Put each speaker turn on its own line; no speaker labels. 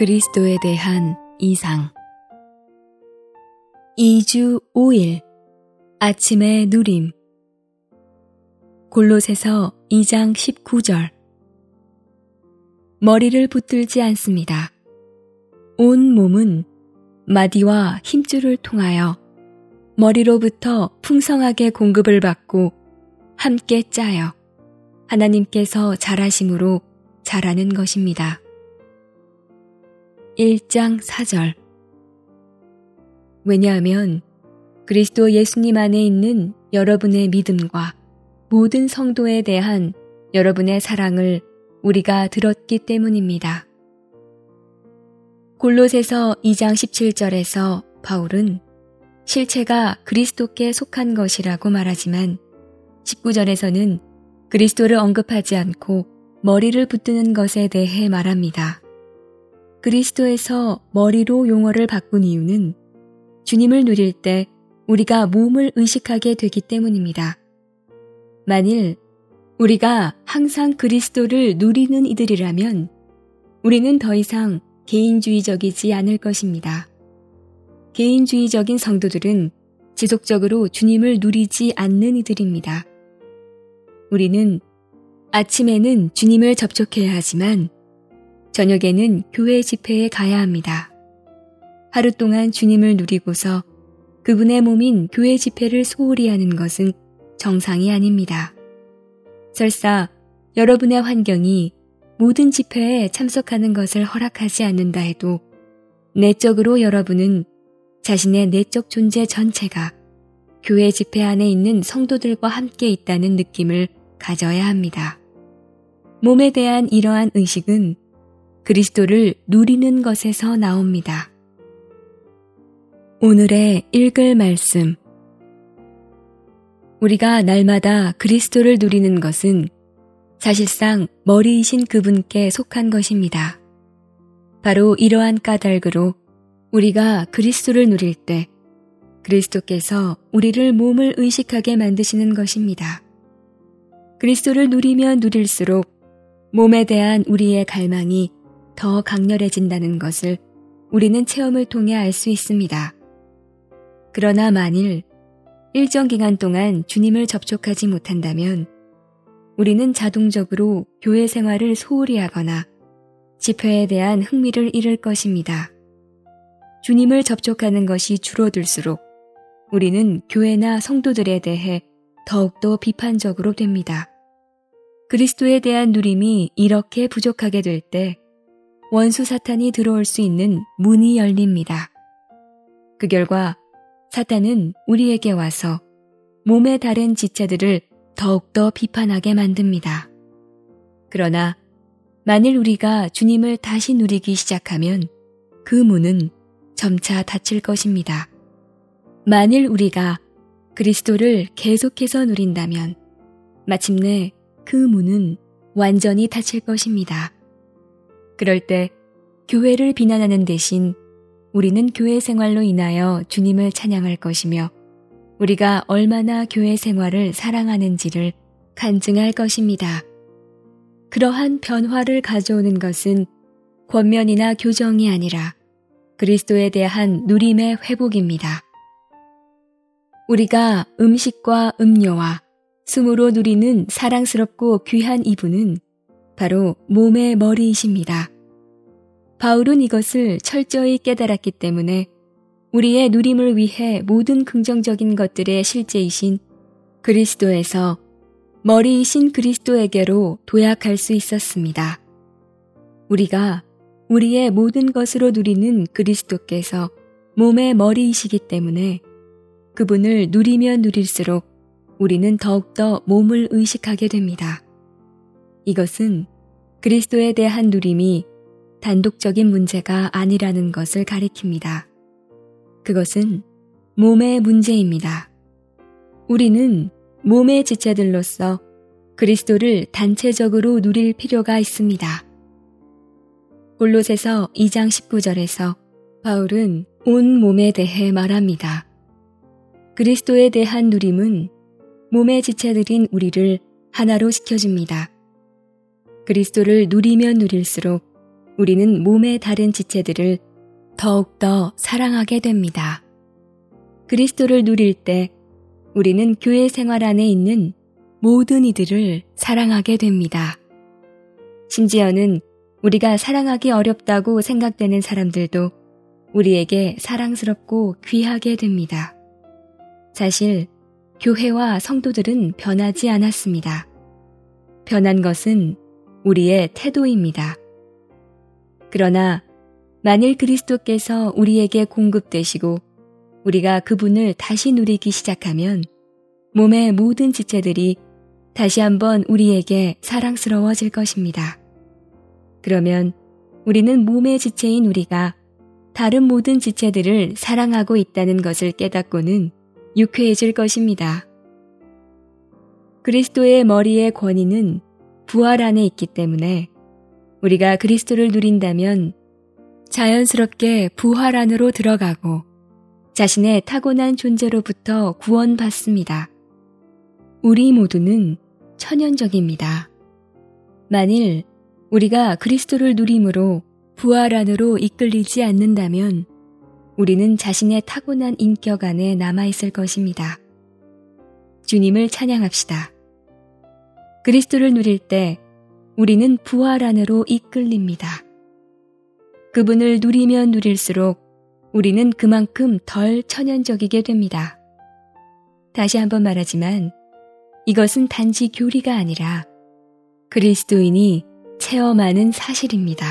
그리스도에 대한 이상 2주 5일 아침의 누림 골롯에서 2장 19절 머리를 붙들지 않습니다. 온 몸은 마디와 힘줄을 통하여 머리로부터 풍성하게 공급을 받고 함께 짜여 하나님께서 잘하심으로 잘하는 것입니다. 1장 4절 왜냐하면 그리스도 예수님 안에 있는 여러분의 믿음과 모든 성도에 대한 여러분의 사랑을 우리가 들었기 때문입니다. 골롯에서 2장 17절에서 바울은 실체가 그리스도께 속한 것이라고 말하지만 19절에서는 그리스도를 언급하지 않고 머리를 붙드는 것에 대해 말합니다. 그리스도에서 머리로 용어를 바꾼 이유는 주님을 누릴 때 우리가 몸을 의식하게 되기 때문입니다. 만일 우리가 항상 그리스도를 누리는 이들이라면 우리는 더 이상 개인주의적이지 않을 것입니다. 개인주의적인 성도들은 지속적으로 주님을 누리지 않는 이들입니다. 우리는 아침에는 주님을 접촉해야 하지만 저녁에는 교회 집회에 가야 합니다. 하루 동안 주님을 누리고서 그분의 몸인 교회 집회를 소홀히 하는 것은 정상이 아닙니다. 설사 여러분의 환경이 모든 집회에 참석하는 것을 허락하지 않는다 해도 내적으로 여러분은 자신의 내적 존재 전체가 교회 집회 안에 있는 성도들과 함께 있다는 느낌을 가져야 합니다. 몸에 대한 이러한 의식은 그리스도를 누리는 것에서 나옵니다. 오늘의 읽을 말씀. 우리가 날마다 그리스도를 누리는 것은 사실상 머리이신 그분께 속한 것입니다. 바로 이러한 까닭으로 우리가 그리스도를 누릴 때 그리스도께서 우리를 몸을 의식하게 만드시는 것입니다. 그리스도를 누리면 누릴수록 몸에 대한 우리의 갈망이 더 강렬해진다는 것을 우리는 체험을 통해 알 수 있습니다. 그러나 만일 일정 기간 동안 주님을 접촉하지 못한다면 우리는 자동적으로 교회 생활을 소홀히 하거나 집회에 대한 흥미를 잃을 것입니다. 주님을 접촉하는 것이 줄어들수록 우리는 교회나 성도들에 대해 더욱더 비판적으로 됩니다. 그리스도에 대한 누림이 이렇게 부족하게 될 때 원수 사탄이 들어올 수 있는 문이 열립니다. 그 결과 사탄은 우리에게 와서 몸의 다른 지체들을 더욱더 비판하게 만듭니다. 그러나 만일 우리가 주님을 다시 누리기 시작하면 그 문은 점차 닫힐 것입니다. 만일 우리가 그리스도를 계속해서 누린다면 마침내 그 문은 완전히 닫힐 것입니다. 그럴 때 교회를 비난하는 대신 우리는 교회 생활로 인하여 주님을 찬양할 것이며 우리가 얼마나 교회 생활을 사랑하는지를 간증할 것입니다. 그러한 변화를 가져오는 것은 권면이나 교정이 아니라 그리스도에 대한 누림의 회복입니다. 우리가 음식과 음료와 숨으로 누리는 사랑스럽고 귀한 이분은 바로 몸의 머리이십니다. 바울은 이것을 철저히 깨달았기 때문에 우리의 누림을 위해 모든 긍정적인 것들의 실제이신 그리스도에서 머리이신 그리스도에게로 도약할 수 있었습니다. 우리가 우리의 모든 것으로 누리는 그리스도께서 몸의 머리이시기 때문에 그분을 누리면 누릴수록 우리는 더욱더 몸을 의식하게 됩니다. 이것은 그리스도에 대한 누림이 단독적인 문제가 아니라는 것을 가리킵니다. 그것은 몸의 문제입니다. 우리는 몸의 지체들로서 그리스도를 단체적으로 누릴 필요가 있습니다. 골롯에서 2장 19절에서 바울은 온 몸에 대해 말합니다. 그리스도에 대한 누림은 몸의 지체들인 우리를 하나로 시켜줍니다. 그리스도를 누리면 누릴수록 우리는 몸의 다른 지체들을 더욱더 사랑하게 됩니다. 그리스도를 누릴 때 우리는 교회 생활 안에 있는 모든 이들을 사랑하게 됩니다. 심지어는 우리가 사랑하기 어렵다고 생각되는 사람들도 우리에게 사랑스럽고 귀하게 됩니다. 사실 교회와 성도들은 변하지 않았습니다. 변한 것은 우리의 태도입니다. 그러나 만일 그리스도께서 우리에게 공급되시고 우리가 그분을 다시 누리기 시작하면 몸의 모든 지체들이 다시 한번 우리에게 사랑스러워질 것입니다. 그러면 우리는 몸의 지체인 우리가 다른 모든 지체들을 사랑하고 있다는 것을 깨닫고는 유쾌해질 것입니다. 그리스도의 머리의 권위는 부활 안에 있기 때문에 우리가 그리스도를 누린다면 자연스럽게 부활 안으로 들어가고 자신의 타고난 존재로부터 구원받습니다. 우리 모두는 천연적입니다. 만일 우리가 그리스도를 누림으로 부활 안으로 이끌리지 않는다면 우리는 자신의 타고난 인격 안에 남아있을 것입니다. 주님을 찬양합시다. 그리스도를 누릴 때 우리는 부활 안으로 이끌립니다. 그분을 누리면 누릴수록 우리는 그만큼 덜 천연적이게 됩니다. 다시 한번 말하지만 이것은 단지 교리가 아니라 그리스도인이 체험하는 사실입니다.